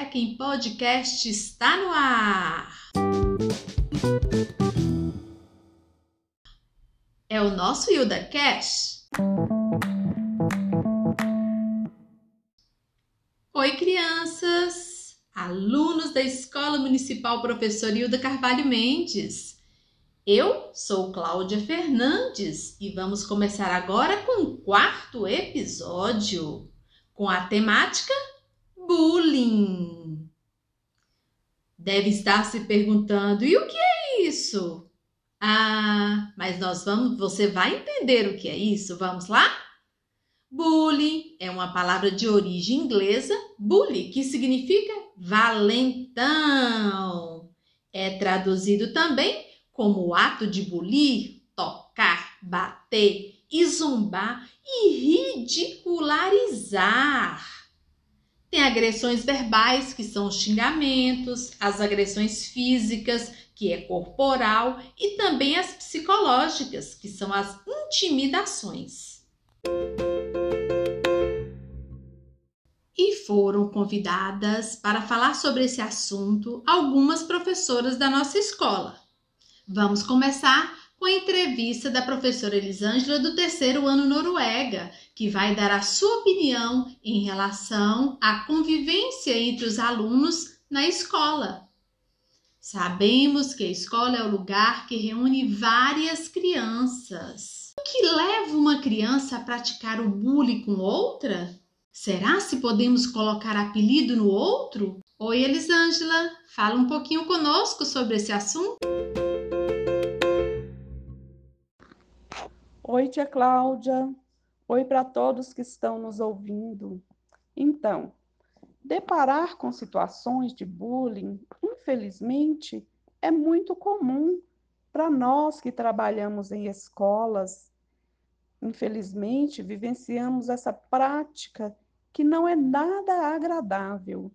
Café em Podcast está no ar. É o nosso Hilda Cash. Oi, crianças, alunos da Escola Municipal Professor Hilda Carvalho Mendes. Eu sou Cláudia Fernandes e vamos começar agora com o quarto episódio com a temática bullying. Deve estar se perguntando: e o que é isso? Ah, mas nós vamos, você vai entender o que é isso. Vamos lá? Bullying é uma palavra de origem inglesa, bully, que significa valentão. É traduzido também como o ato de bulir, tocar, bater e zombar e ridicularizar. Tem agressões verbais, que são os xingamentos, as agressões físicas, que é corporal, e também as psicológicas, que são as intimidações. E foram convidadas para falar sobre esse assunto algumas professoras da nossa escola. Vamos começar com a entrevista da professora Elisângela do terceiro ano Noruega, que vai dar a sua opinião em relação à convivência entre os alunos na escola. Sabemos que a escola é o lugar que reúne várias crianças. O que leva uma criança a praticar o bullying com outra? Será se podemos colocar apelido no outro? Oi, Elisângela, fala um pouquinho conosco sobre esse assunto. Oi, tia Cláudia. Oi para todos que estão nos ouvindo. Então, deparar com situações de bullying, infelizmente, é muito comum para nós que trabalhamos em escolas. Infelizmente, vivenciamos essa prática que não é nada agradável.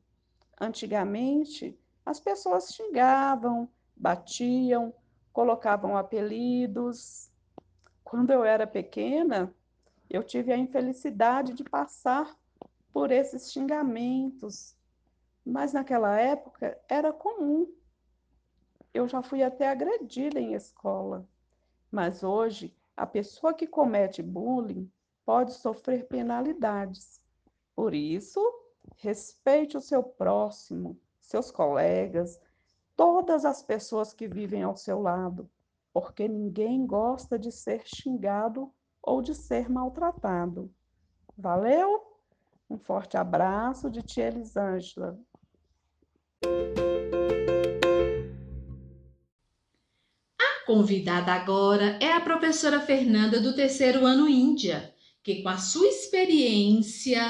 Antigamente, as pessoas xingavam, batiam, colocavam apelidos, quando eu era pequena, eu tive a infelicidade de passar por esses xingamentos, mas naquela época era comum. Eu já fui até agredida em escola, mas hoje a pessoa que comete bullying pode sofrer penalidades. Por isso, respeite o seu próximo, seus colegas, todas as pessoas que vivem ao seu lado porque ninguém gosta de ser xingado ou de ser maltratado. Valeu? Um forte abraço de tia Elisângela. A convidada agora é a professora Fernanda do terceiro ano Índia, que com a sua experiência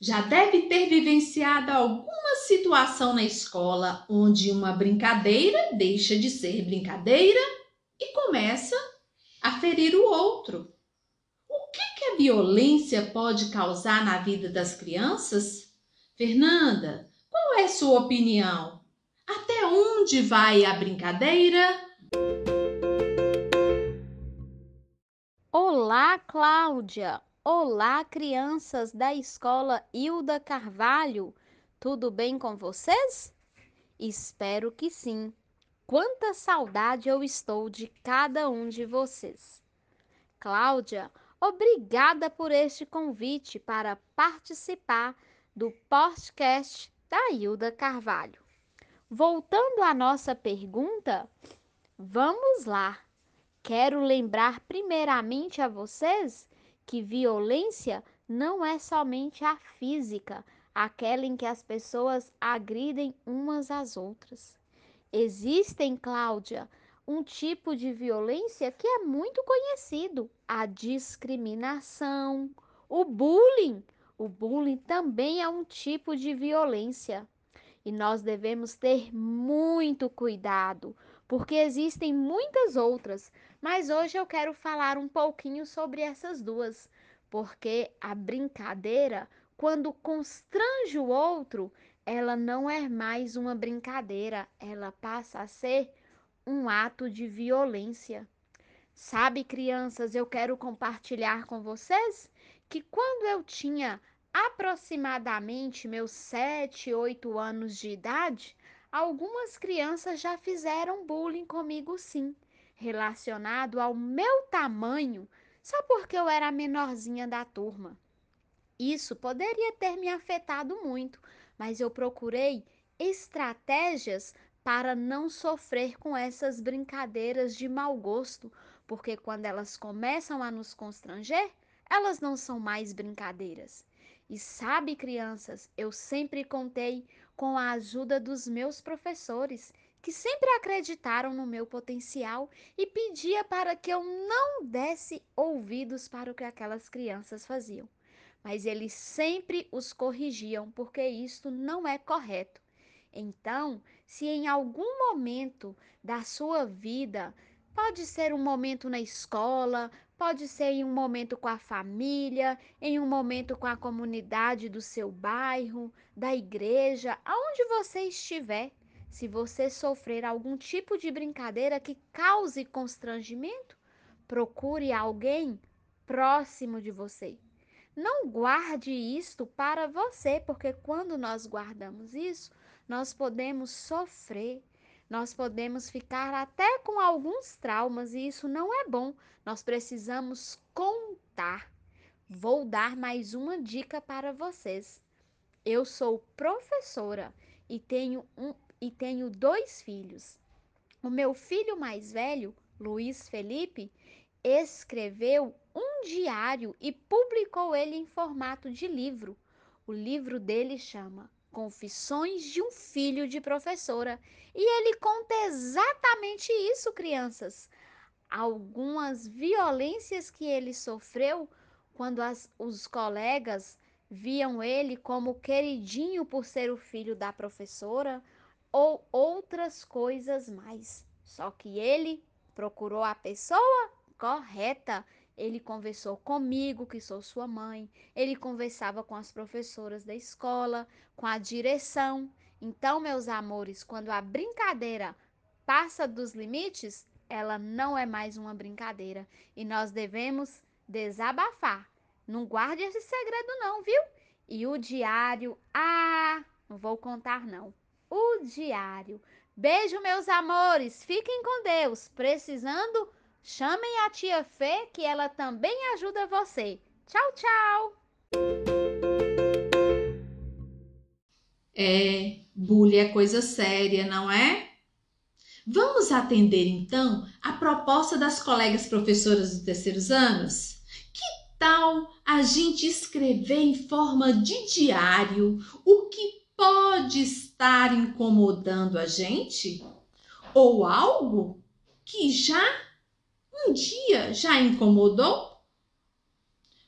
já deve ter vivenciado alguma situação na escola onde uma brincadeira deixa de ser brincadeira e começa a ferir o outro. Violência pode causar na vida das crianças? Fernanda, qual é sua opinião? Até onde vai a brincadeira? Olá, Cláudia! Olá, crianças da escola Hilda Carvalho! Tudo bem com vocês? Espero que sim. Quanta saudade eu estou de cada um de vocês. Cláudia, obrigada por este convite para participar do podcast da Hilda Carvalho. Voltando à nossa pergunta, vamos lá. Quero lembrar primeiramente a vocês que violência não é somente a física, aquela em que as pessoas agridem umas às outras. Existem, Cláudia, um tipo de violência que é muito conhecido: a discriminação, o bullying. O bullying também é um tipo de violência. E nós devemos ter muito cuidado, porque existem muitas outras, mas hoje eu quero falar um pouquinho sobre essas duas, porque a brincadeira, quando constrange o outro, ela não é mais uma brincadeira, ela passa a ser um ato de violência. Sabe, crianças, eu quero compartilhar com vocês que quando eu tinha aproximadamente meus 7, 8 anos de idade, algumas crianças já fizeram bullying comigo sim, relacionado ao meu tamanho, só porque eu era a menorzinha da turma. Isso poderia ter me afetado muito, mas eu procurei estratégias para não sofrer com essas brincadeiras de mau gosto, porque quando elas começam a nos constranger, elas não são mais brincadeiras. E sabe, crianças, eu sempre contei com a ajuda dos meus professores, que sempre acreditaram no meu potencial e pedia para que eu não desse ouvidos para o que aquelas crianças faziam. Mas eles sempre os corrigiam, porque isto não é correto. Então, se em algum momento da sua vida, pode ser um momento na escola, Pode ser em um momento com a família, em um momento com a comunidade do seu bairro, da igreja, aonde você estiver. Se você sofrer algum tipo de brincadeira que cause constrangimento, procure alguém próximo de você. Não guarde isto para você, porque quando nós guardamos isso, nós podemos sofrer, nós podemos ficar até com alguns traumas e isso não é bom. Nós precisamos contar. Vou dar mais uma dica para vocês. Eu sou professora e tenho um e tenho dois filhos. O meu filho mais velho, Luiz Felipe, escreveu um diário e publicou ele em formato de livro. O livro dele chama Confissões de um Filho de Professora. E ele conta exatamente isso, crianças. Algumas violências que ele sofreu quando as, os colegas viam ele como queridinho por ser o filho da professora ou outras coisas mais. Só que ele procurou a pessoa correta ele conversou comigo, que sou sua mãe, ele conversava com as professoras da escola, com a direção. Então, meus amores, quando a brincadeira passa dos limites, ela não é mais uma brincadeira e nós devemos desabafar. Não guarde esse segredo não, viu? E o diário, ah, não vou contar não. O diário. Beijo, meus amores. Fiquem com Deus. Precisando Chamem a tia Fê que ela também ajuda você. Tchau, tchau! É, bullying é coisa séria, não é? Vamos atender então a proposta das colegas professoras dos terceiros anos? Que tal a gente escrever em forma de diário o que pode estar incomodando a gente? Ou algo que já um dia já incomodou?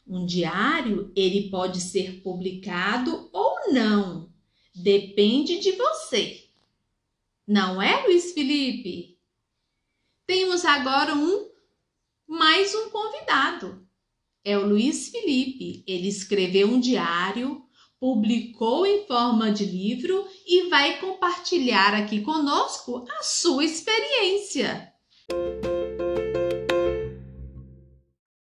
Um diário, ele pode ser publicado ou não. Depende de você. Não é, Luiz Felipe? Temos agora um mais um convidado. É o Luiz Felipe. Ele escreveu um diário, publicou em forma de livro e vai compartilhar aqui conosco a sua experiência.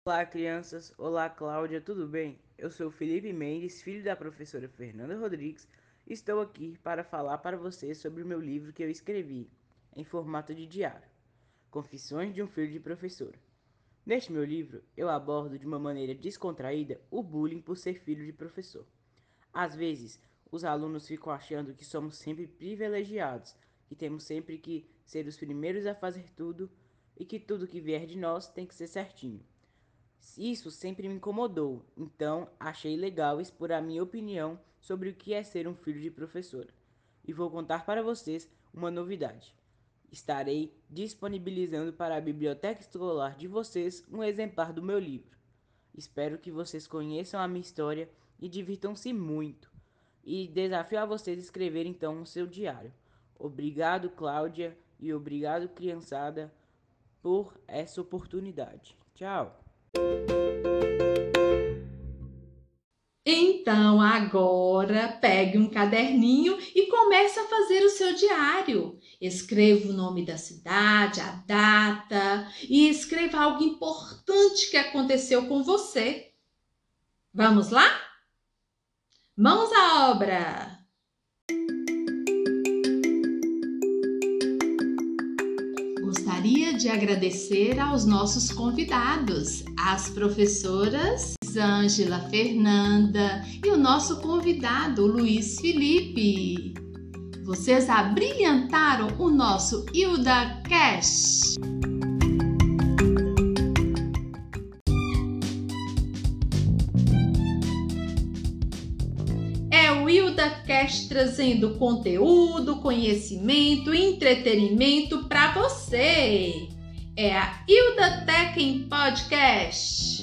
Olá, crianças! Olá, Cláudia, tudo bem? Eu sou Felipe Mendes, filho da professora Fernanda Rodrigues. Estou aqui para falar para vocês sobre o meu livro que eu escrevi, em formato de diário, Confissões de um Filho de Professora. Neste meu livro, eu abordo de uma maneira descontraída o bullying por ser filho de professor. Às vezes, os alunos ficam achando que somos sempre privilegiados, que temos sempre que ser os primeiros a fazer tudo e que tudo que vier de nós tem que ser certinho. Isso sempre me incomodou, então achei legal expor a minha opinião sobre o que é ser um filho de professora. E vou contar para vocês uma novidade. Estarei disponibilizando para a biblioteca escolar de vocês um exemplar do meu livro. Espero que vocês conheçam a minha história e divirtam-se muito. E desafio a vocês escreverem então o seu diário. Obrigado, Cláudia, e obrigado, criançada, por essa oportunidade. Tchau! Então, agora pegue um caderninho e comece a fazer o seu diário. Escreva o nome da cidade, a data e escreva algo importante que aconteceu com você. Vamos lá? Mãos à obra! De agradecer aos nossos convidados, as professoras Ângela Fernanda e o nosso convidado Luiz Felipe. Vocês abrilhantaram o nosso Hilda Cash. Cash trazendo conteúdo, conhecimento entretenimento para você. É a Hilda Tech Podcast.